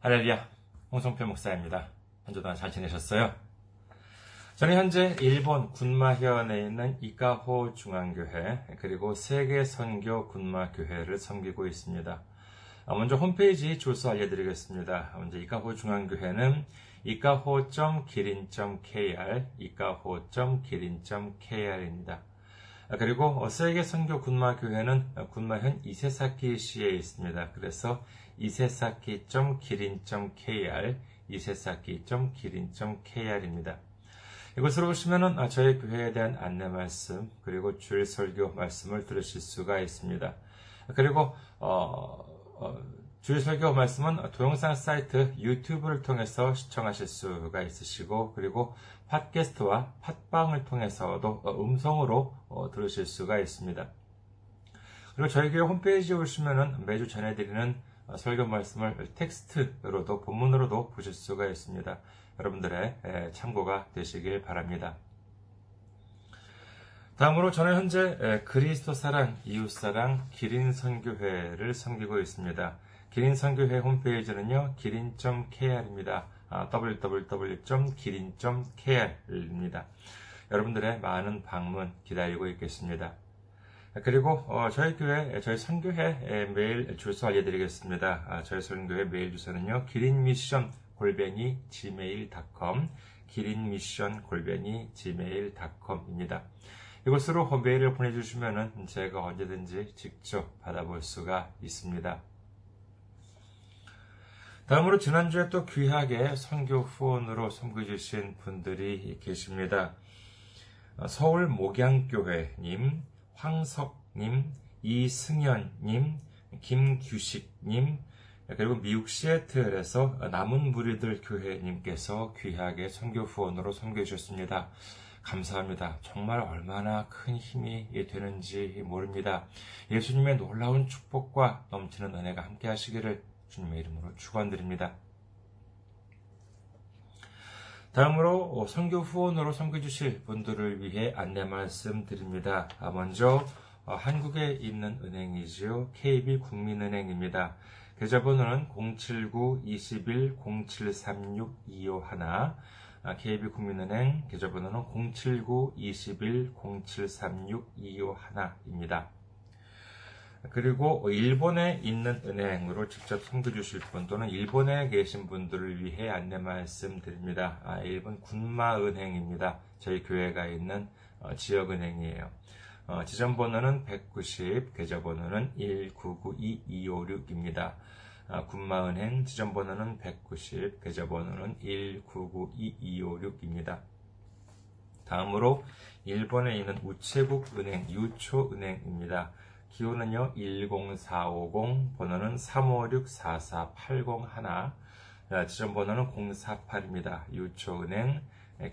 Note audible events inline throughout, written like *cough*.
할렐루야, 홍성표 목사입니다. 한 주 동안 잘 지내셨어요? 저는 현재 일본 군마현에 있는 이카호 중앙교회 그리고 세계선교 군마교회를 섬기고 있습니다. 먼저 홈페이지 주소 알려드리겠습니다. 먼저 이카호 중앙교회는 이카호.기린.kr, 이카호.기린.kr입니다. 그리고 세계선교 군마교회는 군마현 이세사키시에 있습니다. 그래서 이세사키.기린.kr, 이세사키.기린.kr입니다. 이곳으로 오시면 저희 교회에 대한 안내 말씀 그리고 주일 설교 말씀을 들으실 수가 있습니다. 그리고 어, 어, 주일 설교 말씀은 동영상 사이트 유튜브를 통해서 시청하실 수가 있으시고 그리고 팟캐스트와 팟빵을 통해서도 음성으로 들으실 수가 있습니다. 그리고 저희 교회 홈페이지에 오시면 매주 전해드리는 설교 말씀을 텍스트로도 본문으로도 보실 수가 있습니다. 여러분들의 참고가 되시길 바랍니다. 다음으로 저는 현재 그리스도 사랑, 이웃 사랑, 기린 선교회를 섬기고 있습니다. 기린 선교회 홈페이지는요, 기린.kr입니다. www.기린.kr입니다. 여러분들의 많은 방문 기다리고 있겠습니다. 그리고 어, 저희 교회, 저희 선교회 메일 주소 알려드리겠습니다. 아, 저희 선교회 메일 주소는요, 기린미션 골뱅이 gmail.com, 기린미션 골뱅이 gmail.com입니다. 이곳으로 메일을 보내주시면 제가 언제든지 직접 받아볼 수가 있습니다. 다음으로 지난주에 또 귀하게 선교 후원으로 섬겨주신 분들이 계십니다. 서울 목양교회님, 황석님, 이승현님, 김규식님, 그리고 미국 시애틀에서 남은 무리들 교회님께서 귀하게 선교 후원으로 섬겨주셨습니다. 감사합니다. 정말 얼마나 큰 힘이 되는지 모릅니다. 예수님의 놀라운 축복과 넘치는 은혜가 함께 하시기를 주님의 이름으로 축원드립니다. 다음으로 선교 후원으로 섬겨 주실 분들을 위해 안내 말씀드립니다. 먼저 한국에 있는 은행이지요. KB국민은행입니다. 계좌번호는 079-21-0736-251 KB국민은행 계좌번호는 079-21-0736-251입니다. 그리고 일본에 있는 은행으로 직접 섬겨주실 분 또는 일본에 계신 분들을 위해 안내 말씀드립니다. 아, 일본 군마은행입니다. 저희 교회가 있는 어, 지역은행이에요. 어, 지점번호는 190, 계좌번호는 1992256입니다. 아, 군마은행 지점번호는 190, 계좌번호는 1992256입니다. 다음으로 일본에 있는 우체국 은행 유초은행입니다. 기호는요 10450, 번호는 356-44801, 지점 번호는 048입니다. 유초은행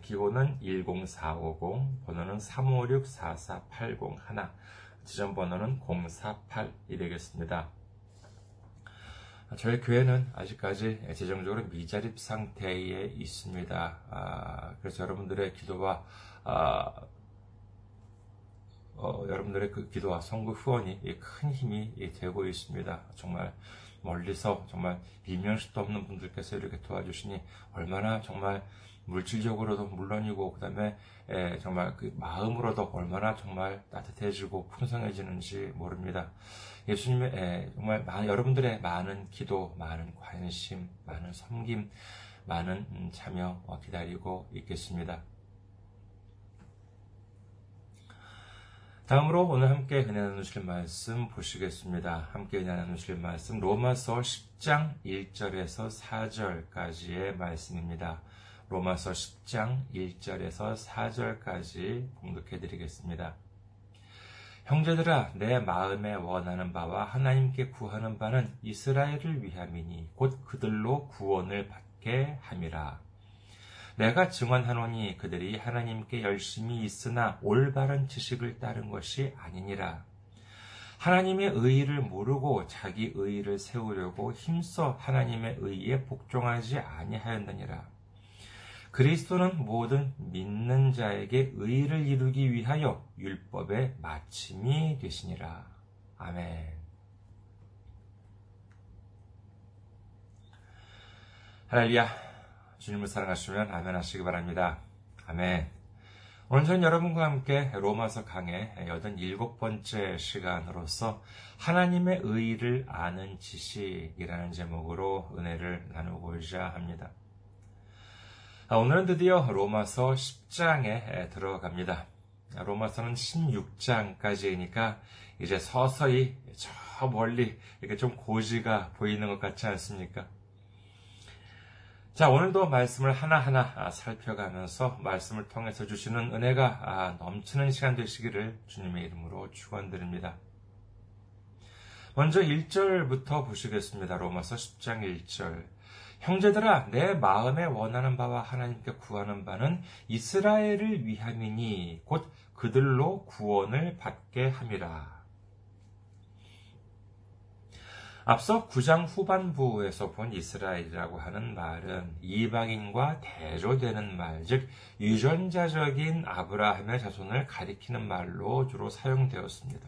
기호는 10450, 번호는 356-44801, 지점 번호는 048이 되겠습니다. 저희 교회는 아직까지 재정적으로 미자립 상태에 있습니다. 아, 그래서 여러분들의 기도와 아, 어, 여러분들의 그 기도와 선거 후원이 큰 힘이 되고 있습니다. 정말 멀리서 정말 이면식도 없는 분들께서 이렇게 도와주시니 얼마나 정말 물질적으로도 물론이고 그다음에 정말 그 마음으로도 얼마나 정말 따뜻해지고 풍성해지는지 모릅니다. 예수님의 정말 여러분들의 많은 기도, 많은 관심, 많은 섬김, 많은 음, 참여 기다리고 있겠습니다. 다음으로 오늘 함께 은혜 나누실 말씀 보시겠습니다. 함께 은혜 나누실 말씀 로마서 10장 1절에서 4절까지의 말씀입니다. 로마서 10장 1절에서 4절까지 공독해 드리겠습니다. 형제들아 내 마음에 원하는 바와 하나님께 구하는 바는 이스라엘을 위함이니 곧 그들로 구원을 받게 함이라. 내가 증언하노니 그들이 하나님께 열심히 있으나 올바른 지식을 따른 것이 아니니라. 하나님의 의의를 모르고 자기 의의를 세우려고 힘써 하나님의 의의에 복종하지 아니하였느니라. 그리스도는 모든 믿는 자에게 의의를 이루기 위하여 율법의 마침이 되시니라. 아멘. 할렐루야. 주님을 사랑하시면 아멘 하시기 바랍니다. 아멘. 오늘 저는 여러분과 함께 로마서 강의 87번째 시간으로서 하나님의 의의를 아는 지식이라는 제목으로 은혜를 나누고자 합니다. 아, 오늘은 드디어 로마서 10장에 들어갑니다. 로마서는 16장까지이니까 이제 서서히 저 멀리 이렇게 좀 고지가 보이는 것 같지 않습니까? 자, 오늘도 말씀을 하나하나 살펴가면서 말씀을 통해서 주시는 은혜가 넘치는 시간 되시기를 주님의 이름으로 축원드립니다. 먼저 1절부터 보시겠습니다. 로마서 10장 1절. 형제들아, 내 마음에 원하는 바와 하나님께 구하는 바는 이스라엘을 위함이니 곧 그들로 구원을 받게 함이라. 앞서 9장 후반부에서 본 이스라엘이라고 하는 말은 이방인과 대조되는 말, 즉 유전자적인 아브라함의 자손을 가리키는 말로 주로 사용되었습니다.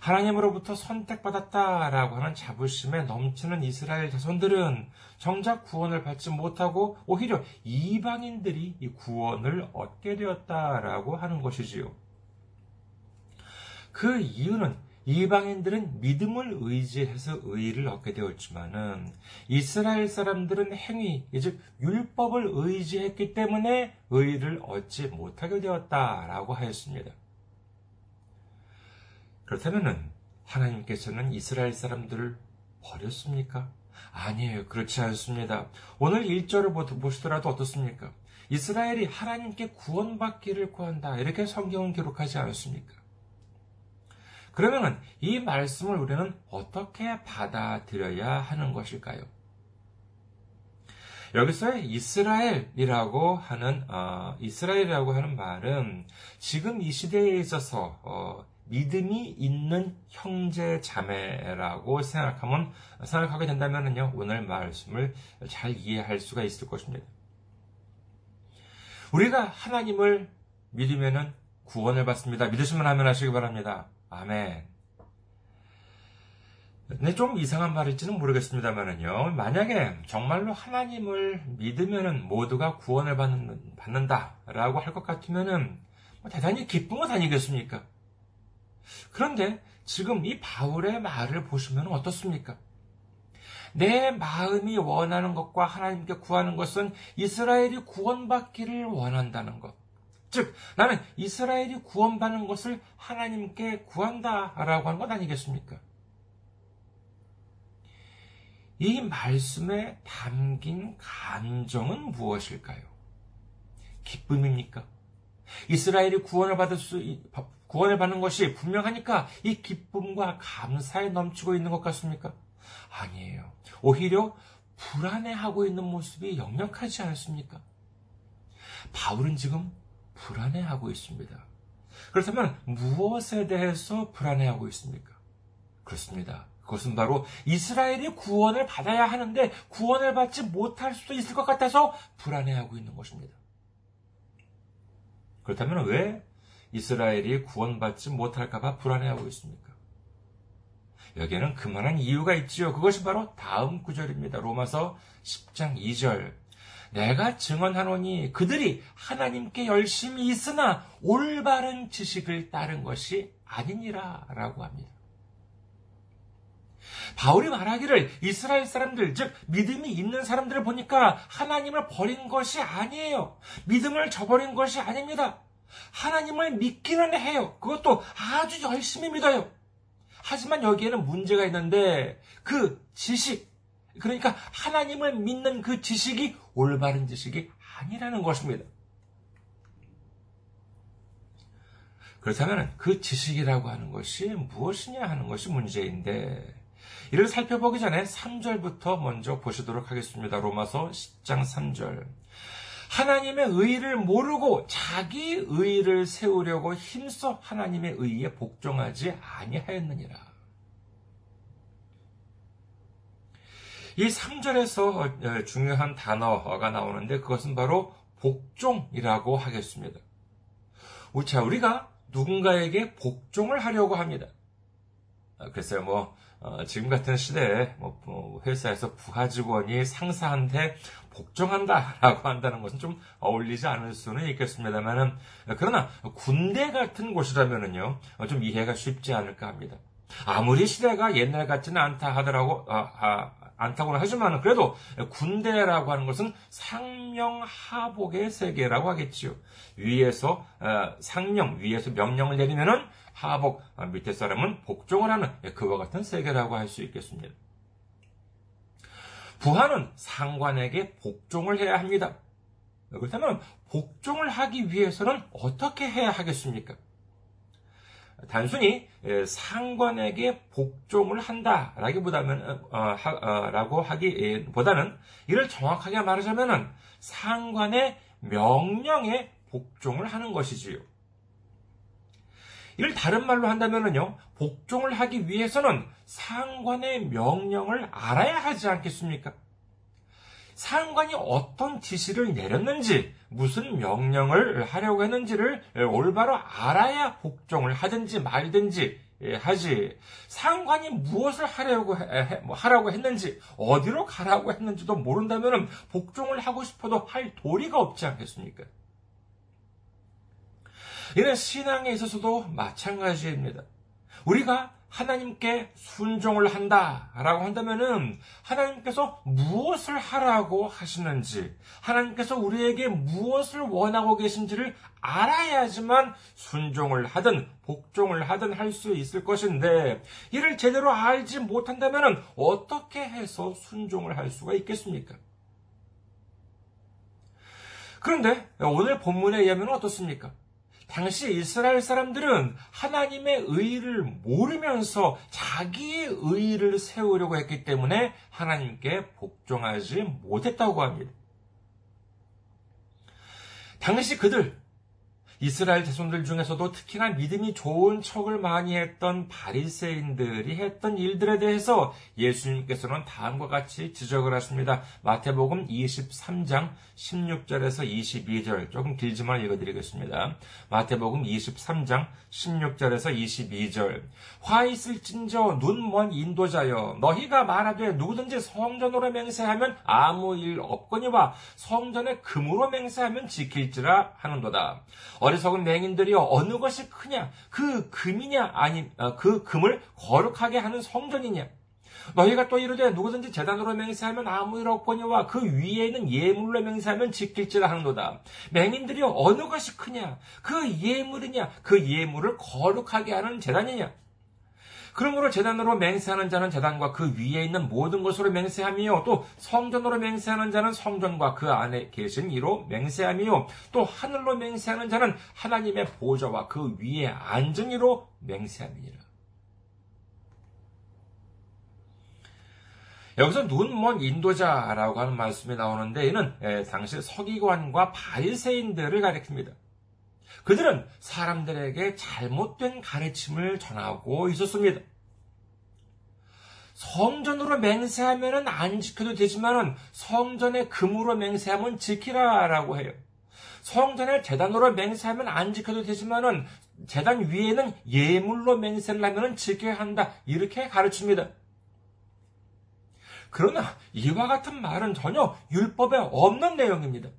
하나님으로부터 선택받았다라고 하는 자부심에 넘치는 이스라엘 자손들은 정작 구원을 받지 못하고 오히려 이방인들이 이 구원을 얻게 되었다라고 하는 것이지요. 그 이유는 이방인들은 믿음을 의지해서 의를 얻게 되었지만은 이스라엘 사람들은 행위, 즉 율법을 의지했기 때문에 의를 얻지 못하게 되었다라고 하였습니다. 그렇다면은 하나님께서는 이스라엘 사람들을 버렸습니까? 아니에요. 그렇지 않습니다. 오늘 1절을 보시더라도 어떻습니까? 이스라엘이 하나님께 구원받기를 구한다. 이렇게 성경은 기록하지 않습니까? 그러면 이 말씀을 우리는 어떻게 받아들여야 하는 것일까요? 여기서의 이스라엘이라고 하는 어, 이스라엘이라고 하는 말은 지금 이 시대에 있어서 어, 믿음이 있는 형제 자매라고 생각하면 생각하게 된다면요 오늘 말씀을 잘 이해할 수가 있을 것입니다. 우리가 하나님을 믿으면은 구원을 받습니다. 믿으시면 하면 하시기 바랍니다. 아멘. 근데 좀 이상한 말일지는 모르겠습니다만은요. 만약에 정말로 하나님을 믿으면은 모두가 구원을 받는, 받는다라고 할 것 같으면은 뭐 대단히 기쁜 것 아니겠습니까? 그런데 지금 이 바울의 말을 보시면 어떻습니까? 내 마음이 원하는 것과 하나님께 구하는 것은 이스라엘이 구원받기를 원한다는 것. 즉, 나는 이스라엘이 구원받는 것을 하나님께 구한다라고 하는 것 아니겠습니까? 이 말씀에 담긴 감정은 무엇일까요? 기쁨입니까? 이스라엘이 구원을 받을 수, 구원을 받는 것이 분명하니까 이 기쁨과 감사에 넘치고 있는 것 같습니까? 아니에요. 오히려 불안해하고 있는 모습이 역력하지 않습니까? 바울은 지금 불안해하고 있습니다. 그렇다면 무엇에 대해서 불안해하고 있습니까? 그렇습니다. 그것은 바로 이스라엘이 구원을 받아야 하는데 구원을 받지 못할 수도 있을 것 같아서 불안해하고 있는 것입니다. 그렇다면 왜 이스라엘이 구원받지 못할까봐 불안해하고 있습니까? 여기에는 그만한 이유가 있지요. 그것이 바로 다음 구절입니다. 로마서 10장 2절. 내가 증언하노니 그들이 하나님께 열심히 있으나 올바른 지식을 따른 것이 아니니라 라고 합니다. 바울이 말하기를 이스라엘 사람들, 즉, 믿음이 있는 사람들을 보니까 하나님을 버린 것이 아니에요. 믿음을 저버린 것이 아닙니다. 하나님을 믿기는 해요. 그것도 아주 열심히 믿어요. 하지만 여기에는 문제가 있는데 그 지식, 그러니까 하나님을 믿는 그 지식이 올바른 지식이 아니라는 것입니다. 그렇다면 그 지식이라고 하는 것이 무엇이냐 하는 것이 문제인데 이를 살펴보기 전에 3절부터 먼저 보시도록 하겠습니다. 로마서 10장 3절. 하나님의 의를 모르고 자기 의를 세우려고 힘써 하나님의 의에 복종하지 아니하였느니라. 이 3절에서 어, 중요한 단어가 나오는데 그것은 바로 복종이라고 하겠습니다. 자, 우리가 누군가에게 복종을 하려고 합니다. 아, 글쎄요, 뭐, 어, 지금 같은 시대에 뭐, 뭐 회사에서 부하 직원이 상사한테 복종한다라고 한다는 것은 좀 어울리지 않을 수는 있겠습니다만은 그러나 군대 같은 곳이라면은요 좀 이해가 쉽지 않을까 합니다. 아무리 시대가 옛날 같지는 않다 하더라고 아, 아, 않다고는 하지만 그래도 군대라고 하는 것은 상명하복의 세계라고 하겠지요. 위에서 어, 상명 위에서 명령을 내리면은 하복 아, 밑에 사람은 복종을 하는 그와 같은 세계라고 할 수 있겠습니다. 부하는 상관에게 복종을 해야 합니다. 그렇다면 복종을 하기 위해서는 어떻게 해야 하겠습니까? 단순히 상관에게 복종을 한다라기보다는 어, 어, 라고 하기보다는 이를 정확하게 말하자면 상관의 명령에 복종을 하는 것이지요. 이를 다른 말로 한다면요, 복종을 하기 위해서는 상관의 명령을 알아야 하지 않겠습니까? 상관이 어떤 지시를 내렸는지, 무슨 명령을 하려고 했는지를 올바로 알아야 복종을 하든지 말든지 하지. 상관이 무엇을 하려고 뭐 하라고 했는지, 어디로 가라고 했는지도 모른다면 복종을 하고 싶어도 할 도리가 없지 않겠습니까? 이는 신앙에 있어서도 마찬가지입니다. 우리가 하나님께 순종을 한다 라고 한다면은 하나님께서 무엇을 하라고 하시는지 하나님께서 우리에게 무엇을 원하고 계신지를 알아야지만 순종을 하든 복종을 하든 할 수 있을 것인데 이를 제대로 알지 못한다면은 어떻게 해서 순종을 할 수가 있겠습니까? 그런데 오늘 본문에 의하면 어떻습니까? 당시 이스라엘 사람들은 하나님의 의를 모르면서 자기의 의를 세우려고 했기 때문에 하나님께 복종하지 못했다고 합니다. 당시 그들, 이스라엘 자손들 중에서도 특히나 믿음이 좋은 척을 많이 했던 바리새인들이 했던 일들에 대해서 예수님께서는 다음과 같이 지적을 하십니다. 마태복음 23장 16절에서 22절 조금 길지만 읽어드리겠습니다. 마태복음 23장 16절에서 22절 화 있을진저 눈 먼 인도자여 너희가 말하되 누구든지 성전으로 맹세하면 아무 일 없거니와 성전에 금으로 맹세하면 지킬지라 하는도다. 어리석은 맹인들이여 어느 것이 크냐 그 금이냐 아니 어, 그 금을 거룩하게 하는 성전이냐 너희가 또 이르되 누구든지 재단으로 맹세하면 아무 일 없거니와 그 위에 있는 예물로 맹세하면 지킬지라 하는도다. 맹인들이 어느 것이 크냐? 그 예물이냐? 그 예물을 거룩하게 하는 재단이냐? 그러므로 재단으로 맹세하는 자는 재단과 그 위에 있는 모든 것으로 맹세하며 또 성전으로 맹세하는 자는 성전과 그 안에 계신 이로 맹세하며 또 하늘로 맹세하는 자는 하나님의 보좌와 그 위에 앉은 이로 맹세함이니라. 여기서 눈먼 인도자라고 하는 말씀이 나오는데 이는 당시 서기관과 바리새인들을 가리킵니다. 그들은 사람들에게 잘못된 가르침을 전하고 있었습니다. 성전으로 맹세하면 안 지켜도 되지만 성전의 금으로 맹세하면 지키라라고 해요. 성전의 재단으로 맹세하면 안 지켜도 되지만 재단 위에는 예물로 맹세를 하면 지켜야 한다. 이렇게 가르칩니다. 그러나 이와 같은 말은 전혀 율법에 없는 내용입니다.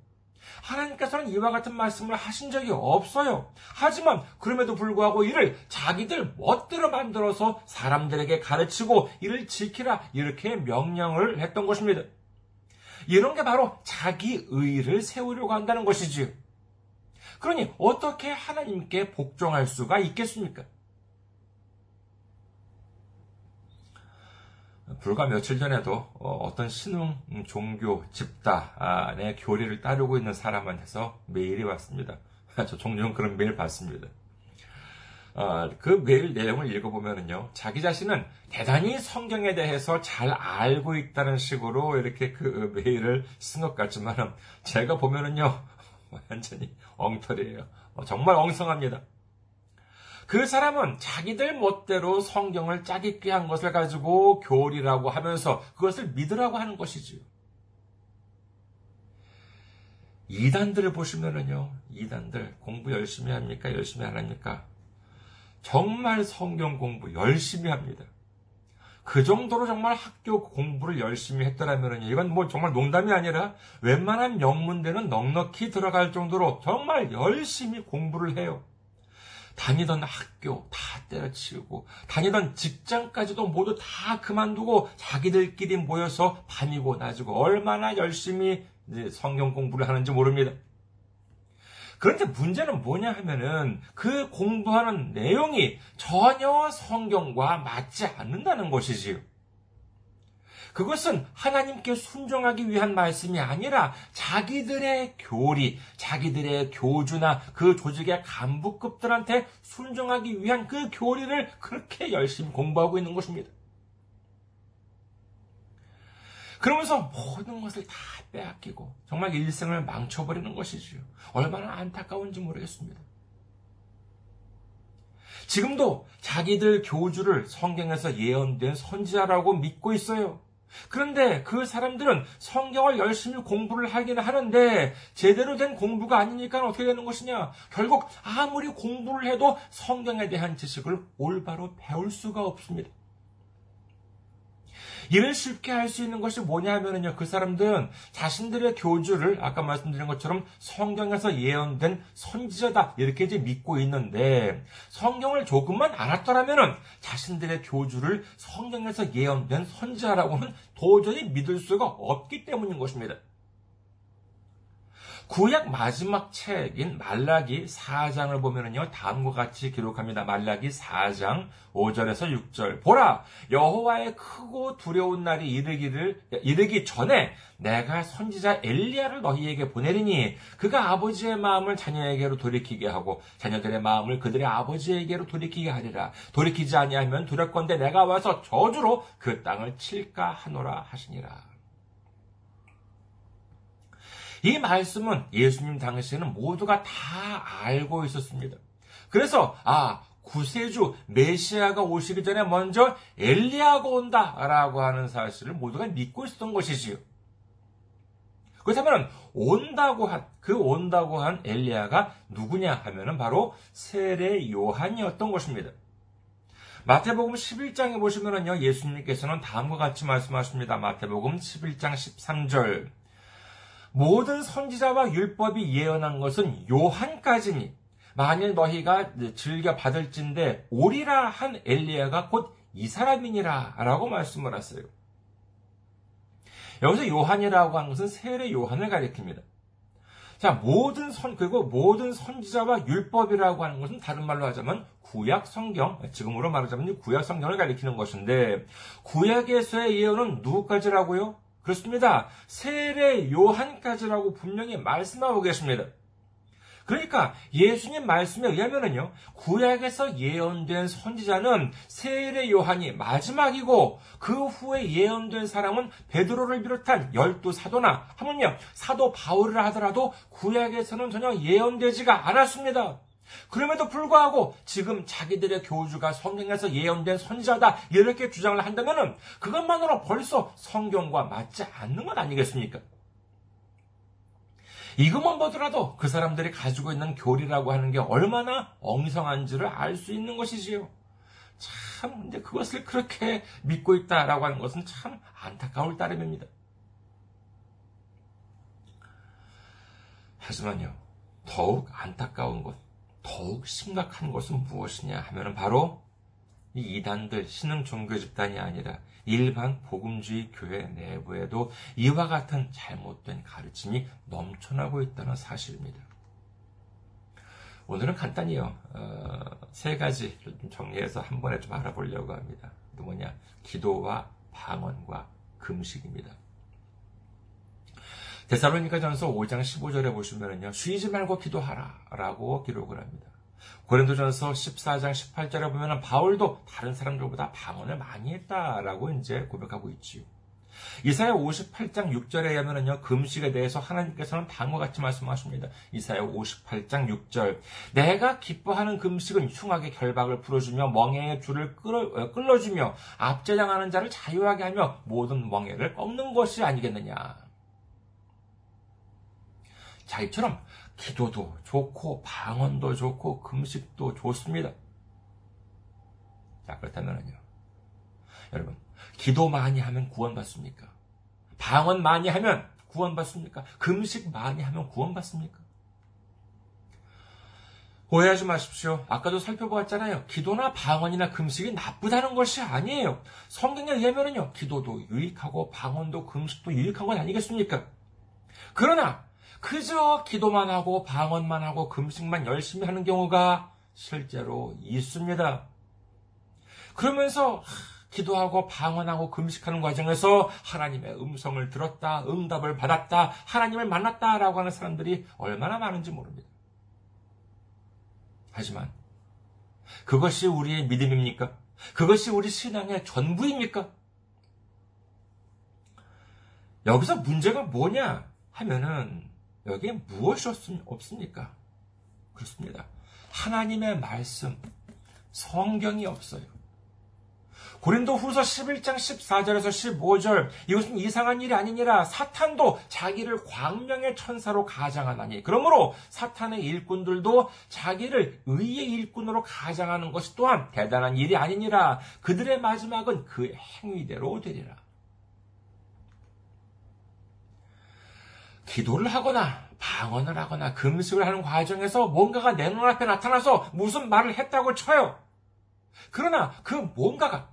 하나님께서는 이와 같은 말씀을 하신 적이 없어요. 하지만 그럼에도 불구하고 이를 자기들 멋대로 만들어서 사람들에게 가르치고 이를 지키라 이렇게 명령을 했던 것입니다. 이런 게 바로 자기 의를 세우려고 한다는 것이지요. 그러니 어떻게 하나님께 복종할 수가 있겠습니까? 불과 며칠 전에도 어, 어떤 신흥 종교 집단의 교리를 따르고 있는 사람한테서 메일이 왔습니다. *laughs* 저 종종 그런 메일 받습니다. 어, 그 메일 내용을 읽어보면요. 자기 자신은 대단히 성경에 대해서 잘 알고 있다는 식으로 이렇게 그 메일을 쓴 것 같지만 제가 보면은요. *laughs* 완전히 엉터리예요. 어, 정말 엉성합니다. 그 사람은 자기들 멋대로 성경을 짜깁기 한 것을 가지고 교리라고 하면서 그것을 믿으라고 하는 것이지요. 이단들을 보시면은요, 이단들 공부 열심히 합니까? 열심히 안 합니까? 정말 성경 공부 열심히 합니다. 그 정도로 정말 학교 공부를 열심히 했더라면 이건 뭐 정말 농담이 아니라 웬만한 명문대는 넉넉히 들어갈 정도로 정말 열심히 공부를 해요. 다니던 학교 다 때려치우고 다니던 직장까지도 모두 다 그만두고 자기들끼리 모여서 밤이고 낮이고 얼마나 열심히 성경 공부를 하는지 모릅니다. 그런데 문제는 뭐냐 하면은 그 공부하는 내용이 전혀 성경과 맞지 않는다는 것이지요. 그것은 하나님께 순종하기 위한 말씀이 아니라 자기들의 교리, 자기들의 교주나 그 조직의 간부급들한테 순종하기 위한 그 교리를 그렇게 열심히 공부하고 있는 것입니다. 그러면서 모든 것을 다 빼앗기고 정말 일생을 망쳐버리는 것이지요. 얼마나 안타까운지 모르겠습니다. 지금도 자기들 교주를 성경에서 예언된 선지자라고 믿고 있어요. 그런데 그 사람들은 성경을 열심히 공부를 하기는 하는데 제대로 된 공부가 아니니까 어떻게 되는 것이냐? 결국 아무리 공부를 해도 성경에 대한 지식을 올바로 배울 수가 없습니다. 이를 쉽게 할 수 있는 것이 뭐냐 하면은요, 그 사람들은 자신들의 교주를 아까 말씀드린 것처럼 성경에서 예언된 선지자다. 이렇게 이제 믿고 있는데, 성경을 조금만 알았더라면은 자신들의 교주를 성경에서 예언된 선지자라고는 도저히 믿을 수가 없기 때문인 것입니다. 구약 마지막 책인 말라기 4장을 보면은요, 다음과 같이 기록합니다. 말라기 4장 5절에서 6절. 보라, 여호와의 크고 두려운 날이 이르기를, 이르기 전에 내가 선지자 엘리야를 너희에게 보내리니 그가 아버지의 마음을 자녀에게로 돌이키게 하고 자녀들의 마음을 그들의 아버지에게로 돌이키게 하리라. 돌이키지 아니하면 두렵건대 내가 와서 저주로 그 땅을 칠까 하노라 하시니라. 이 말씀은 예수님 당시에는 모두가 다 알고 있었습니다. 그래서 아 구세주 메시아가 오시기 전에 먼저 엘리야가 온다라고 하는 사실을 모두가 믿고 있었던 것이지요. 그렇다면 온다고 한 그 온다고 한 엘리야가 누구냐 하면은 바로 세례 요한이었던 것입니다. 마태복음 11장에 보시면은요 예수님께서는 다음과 같이 말씀하십니다. 마태복음 11장 13절 모든 선지자와 율법이 예언한 것은 요한까지니 만일 너희가 즐겨 받을진데 오리라 한 엘리야가 곧 이 사람이니라 라고 말씀을 하세요. 여기서 요한이라고 하는 것은 세례 요한을 가리킵니다. 자, 모든 선, 그리고 모든 선지자와 율법이라고 하는 것은 다른 말로 하자면 구약 성경, 지금으로 말하자면 구약 성경을 가리키는 것인데, 구약에서의 예언은 누구까지라고요? 그렇습니다. 세례 요한까지라고 분명히 말씀하고 계십니다. 그러니까 예수님 말씀에 의하면은요, 구약에서 예언된 선지자는 세례 요한이 마지막이고 그 후에 예언된 사람은 베드로를 비롯한 열두 사도나 하물며 사도 바울을 하더라도 구약에서는 전혀 예언되지가 않았습니다. 그럼에도 불구하고 지금 자기들의 교주가 성경에서 예언된 선지자다 이렇게 주장을 한다면 그것만으로 벌써 성경과 맞지 않는 것 아니겠습니까? 이것만 보더라도 그 사람들이 가지고 있는 교리라고 하는 게 얼마나 엉성한지를 알 수 있는 것이지요. 참, 근데 그것을 그렇게 믿고 있다라고 하는 것은 참 안타까울 따름입니다. 하지만요, 더욱 안타까운 것, 더욱 심각한 것은 무엇이냐 하면 바로 이 이단들 신흥 종교 집단이 아니라 일반 복음주의 교회 내부에도 이와 같은 잘못된 가르침이 넘쳐나고 있다는 사실입니다. 오늘은 간단히요 어, 세 가지를 좀 정리해서 한 번에 좀 알아보려고 합니다. 그 뭐냐 기도와 방언과 금식입니다. 데살로니가 전서 5장 15절에 보시면요. 쉬지 말고 기도하라. 라고 기록을 합니다. 고린도전서 14장 18절에 보면 바울도 다른 사람들보다 방언을 많이 했다라고 이제 고백하고 있지요. 이사야 58장 6절에 의하면요, 금식에 대해서 하나님께서는 다음과 같이 말씀하십니다. 이사야 58장 6절. 내가 기뻐하는 금식은 흉악의 결박을 풀어주며 멍해의 줄을 끌어, 끌어주며 압제당하는 자를 자유하게 하며 모든 멍해를 꺾는 것이 아니겠느냐. 자, 이처럼 기도도 좋고, 방언도 좋고, 금식도 좋습니다. 자, 그렇다면요. 여러분, 기도 많이 하면 구원받습니까? 방언 많이 하면 구원받습니까? 금식 많이 하면 구원받습니까? 오해하지 마십시오. 아까도 살펴보았잖아요. 기도나 방언이나 금식이 나쁘다는 것이 아니에요. 성경에 의하면요. 기도도 유익하고 방언도 금식도 유익한 건 아니겠습니까? 그러나 그저 기도만 하고 방언만 하고 금식만 열심히 하는 경우가 실제로 있습니다. 그러면서 기도하고 방언하고 금식하는 과정에서 하나님의 음성을 들었다, 응답을 받았다, 하나님을 만났다라고 하는 사람들이 얼마나 많은지 모릅니다. 하지만 그것이 우리의 믿음입니까? 그것이 우리 신앙의 전부입니까? 여기서 문제가 뭐냐 하면은 여기에 무엇이 없습니까? 그렇습니다. 하나님의 말씀, 성경이 없어요. 고린도 후서 11장 14절에서 15절 이것은 이상한 일이 아니니라 사탄도 자기를 광명의 천사로 가장하나니 그러므로 사탄의 일꾼들도 자기를 의의 일꾼으로 가장하는 것이 또한 대단한 일이 아니니라 그들의 마지막은 그 행위대로 되리라. 기도를 하거나 방언을 하거나 금식을 하는 과정에서 뭔가가 내 눈앞에 나타나서 무슨 말을 했다고 쳐요. 그러나 그 뭔가가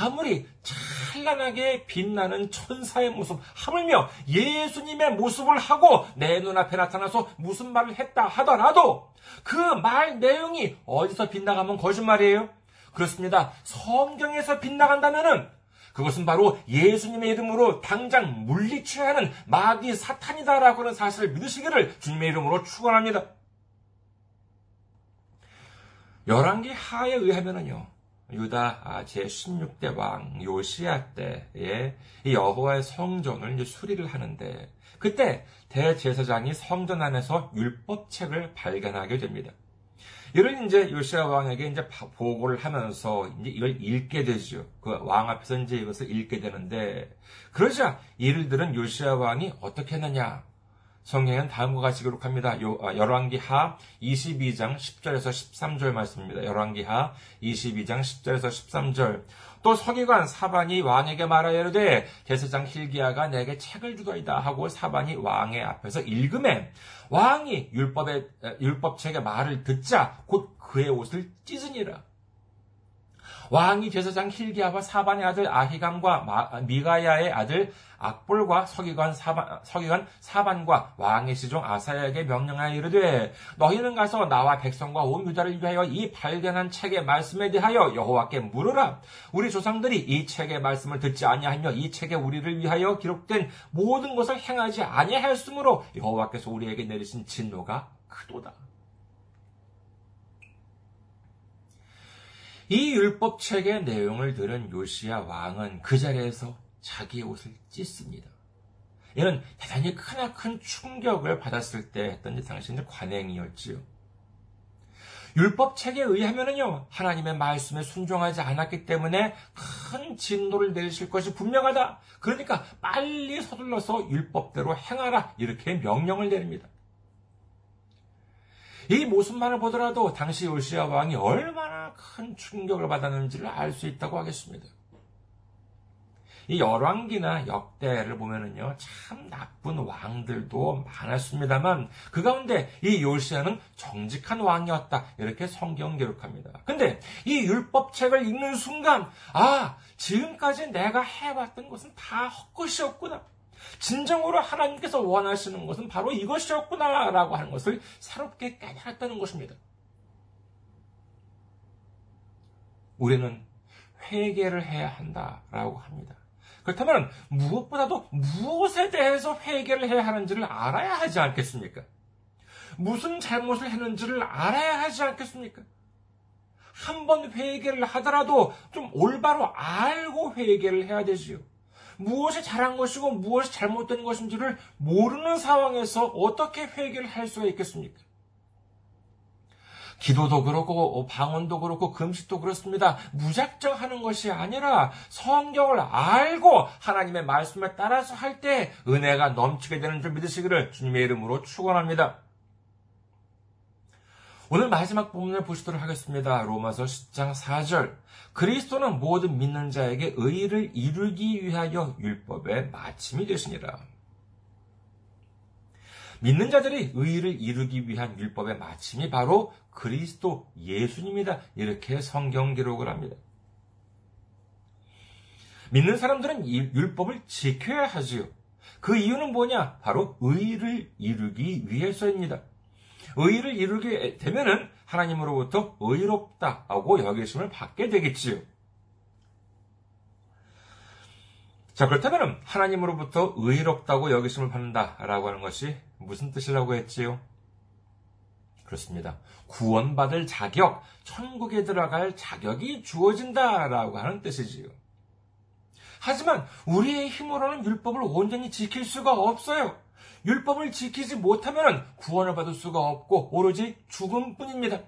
아무리 찬란하게 빛나는 천사의 모습, 하물며 예수님의 모습을 하고 내 눈앞에 나타나서 무슨 말을 했다 하더라도 그 말 내용이 어디서 빗나가면 거짓말이에요? 그렇습니다. 성경에서 빗나간다면은 그것은 바로 예수님의 이름으로 당장 물리쳐야 하는 마귀 사탄이다라고 하는 사실을 믿으시기를 주님의 이름으로 축원합니다. 열왕기 하에 의하면은요. 유다 아, 제16대 왕 요시야 때에 여호와의 성전을 수리를 하는데 그때 대제사장이 성전 안에서 율법책을 발견하게 됩니다. 이를 이제 요시아 왕에게 이제 보고를 하면서 이제 이걸 읽게 되죠. 그 왕 앞에서 이제 이것을 읽게 되는데 그러자 이를 들은 요시아 왕이 어떻게 했느냐? 성경은 다음과 같이 기록합니다. 아, 열왕기 하 22장 10절에서 13절 말씀입니다. 열왕기 하 22장 10절에서 13절. 또 서기관 사반이 왕에게 말하여 이르되 제사장 힐기야가 내게 책을 주더이다 하고 사반이 왕의 앞에서 읽음에 왕이 율법의 율법책의 말을 듣자 곧 그의 옷을 찢으니라. 왕이 제사장 힐기야와 사반의 아들 아히감과 미가야의 아들 악볼과 서기관 사반, 서기관 사반과 왕의 시종 아사야에게 명령하여 이르되 너희는 가서 나와 백성과 온 유다를 위하여 이 발견한 책의 말씀에 대하여 여호와께 물으라. 우리 조상들이 이 책의 말씀을 듣지 아니하며 이 책에 우리를 위하여 기록된 모든 것을 행하지 아니하였으므로 여호와께서 우리에게 내리신 진노가 크도다. 이 율법 책의 내용을 들은 요시야 왕은 그 자리에서 자기의 옷을 찢습니다. 이는 대단히 크나큰 충격을 받았을 때 했던 당신의 관행이었지요. 율법 책에 의하면요, 하나님의 말씀에 순종하지 않았기 때문에 큰 진노를 내리실 것이 분명하다. 그러니까 빨리 서둘러서 율법대로 행하라. 이렇게 명령을 내립니다. 이 모습만을 보더라도 당시 요시아 왕이 얼마나 큰 충격을 받았는지를 알 수 있다고 하겠습니다. 이 열왕기나 역대를 보면은요, 참 나쁜 왕들도 많았습니다만, 그 가운데 이 요시아는 정직한 왕이었다. 이렇게 성경 기록합니다. 근데 이 율법책을 읽는 순간, 아, 지금까지 내가 해왔던 것은 다 헛것이었구나. 진정으로 하나님께서 원하시는 것은 바로 이것이었구나라고 하는 것을 새롭게 깨달았다는 것입니다. 우리는 회개를 해야 한다라고 합니다. 그렇다면 무엇보다도 무엇에 대해서 회개를 해야 하는지를 알아야 하지 않겠습니까? 무슨 잘못을 했는지를 알아야 하지 않겠습니까? 한번 회개를 하더라도 좀 올바로 알고 회개를 해야 되지요. 무엇이 잘한 것이고 무엇이 잘못된 것인지를 모르는 상황에서 어떻게 회개를 할 수가 있겠습니까? 기도도 그렇고 방언도 그렇고 금식도 그렇습니다. 무작정 하는 것이 아니라 성경을 알고 하나님의 말씀에 따라서 할 때 은혜가 넘치게 되는 줄 믿으시기를 주님의 이름으로 축원합니다. 오늘 마지막 부분을 보시도록 하겠습니다. 로마서 10장 4절. 그리스도는 모든 믿는 자에게 의를 이루기 위하여 율법의 마침이 되시니라. 믿는 자들이 의를 이루기 위한 율법의 마침이 바로 그리스도 예수님이다. 이렇게 성경 기록을 합니다. 믿는 사람들은 율법을 지켜야 하지요. 그 이유는 뭐냐? 바로 의를 이루기 위해서입니다. 의를 이루게 되면은 하나님으로부터 의롭다하고 여기심을 받게 되겠지요. 자, 그렇다면 하나님으로부터 의롭다고 여기심을 받는다라고 하는 것이 무슨 뜻이라고 했지요? 그렇습니다. 구원받을 자격, 천국에 들어갈 자격이 주어진다라고 하는 뜻이지요. 하지만 우리의 힘으로는 율법을 온전히 지킬 수가 없어요. 율법을 지키지 못하면 구원을 받을 수가 없고 오로지 죽음뿐입니다.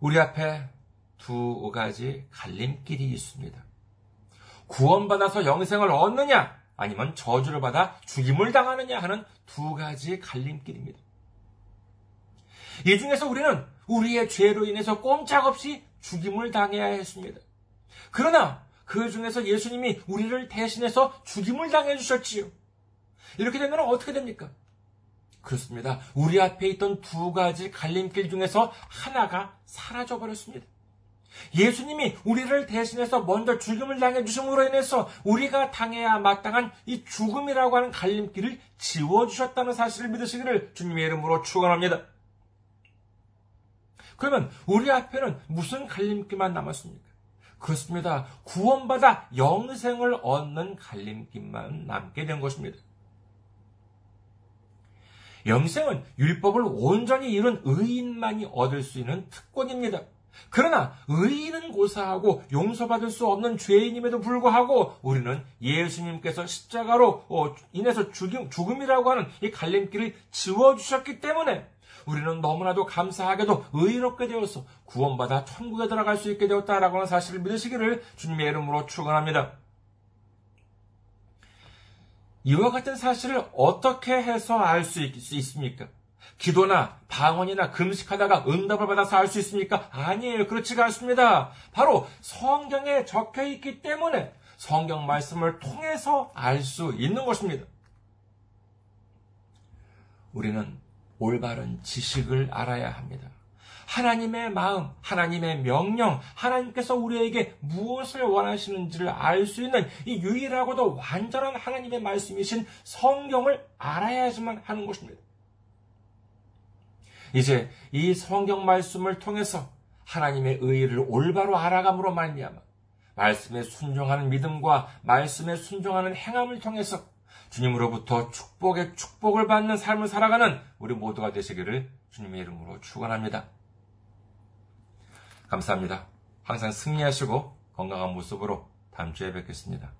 우리 앞에 두 가지 갈림길이 있습니다. 구원받아서 영생을 얻느냐, 아니면 저주를 받아 죽임을 당하느냐 하는 두 가지 갈림길입니다. 이 중에서 우리는 우리의 죄로 인해서 꼼짝없이 죽임을 당해야 했습니다. 그러나 그 중에서 예수님이 우리를 대신해서 죽임을 당해 주셨지요. 이렇게 되면 어떻게 됩니까? 그렇습니다. 우리 앞에 있던 두 가지 갈림길 중에서 하나가 사라져 버렸습니다. 예수님이 우리를 대신해서 먼저 죽음을 당해 주심으로 인해서 우리가 당해야 마땅한 이 죽음이라고 하는 갈림길을 지워 주셨다는 사실을 믿으시기를 주님의 이름으로 축원합니다. 그러면 우리 앞에는 무슨 갈림길만 남았습니까? 그렇습니다. 구원받아 영생을 얻는 갈림길만 남게 된 것입니다. 영생은 율법을 온전히 이룬 의인만이 얻을 수 있는 특권입니다. 그러나 의인은 고사하고 용서받을 수 없는 죄인임에도 불구하고 우리는 예수님께서 십자가로 어, 인해서 죽음, 죽음 이라고 하는 이 갈림길을 지워주셨기 때문에 우리는 너무나도 감사하게도 의롭게 되어서 구원받아 천국에 들어갈 수 있게 되었다라고 하는 사실을 믿으시기를 주님의 이름으로 축원합니다. 이와 같은 사실을 어떻게 해서 알 수 있습니까? 기도나 방언이나 금식하다가 응답을 받아서 알 수 있습니까? 아니에요. 그렇지가 않습니다. 바로 성경에 적혀 있기 때문에 성경 말씀을 통해서 알 수 있는 것입니다. 우리는 올바른 지식을 알아야 합니다. 하나님의 마음, 하나님의 명령, 하나님께서 우리에게 무엇을 원하시는지를 알 수 있는 이 유일하고도 완전한 하나님의 말씀이신 성경을 알아야지만 하는 것입니다. 이제 이 성경 말씀을 통해서 하나님의 의를 올바로 알아감으로 말미암아 말씀에 순종하는 믿음과 말씀에 순종하는 행함을 통해서 주님으로부터 축복의 축복을 받는 삶을 살아가는 우리 모두가 되시기를 주님의 이름으로 축원합니다. 감사합니다. 항상 승리하시고 건강한 모습으로 다음 주에 뵙겠습니다.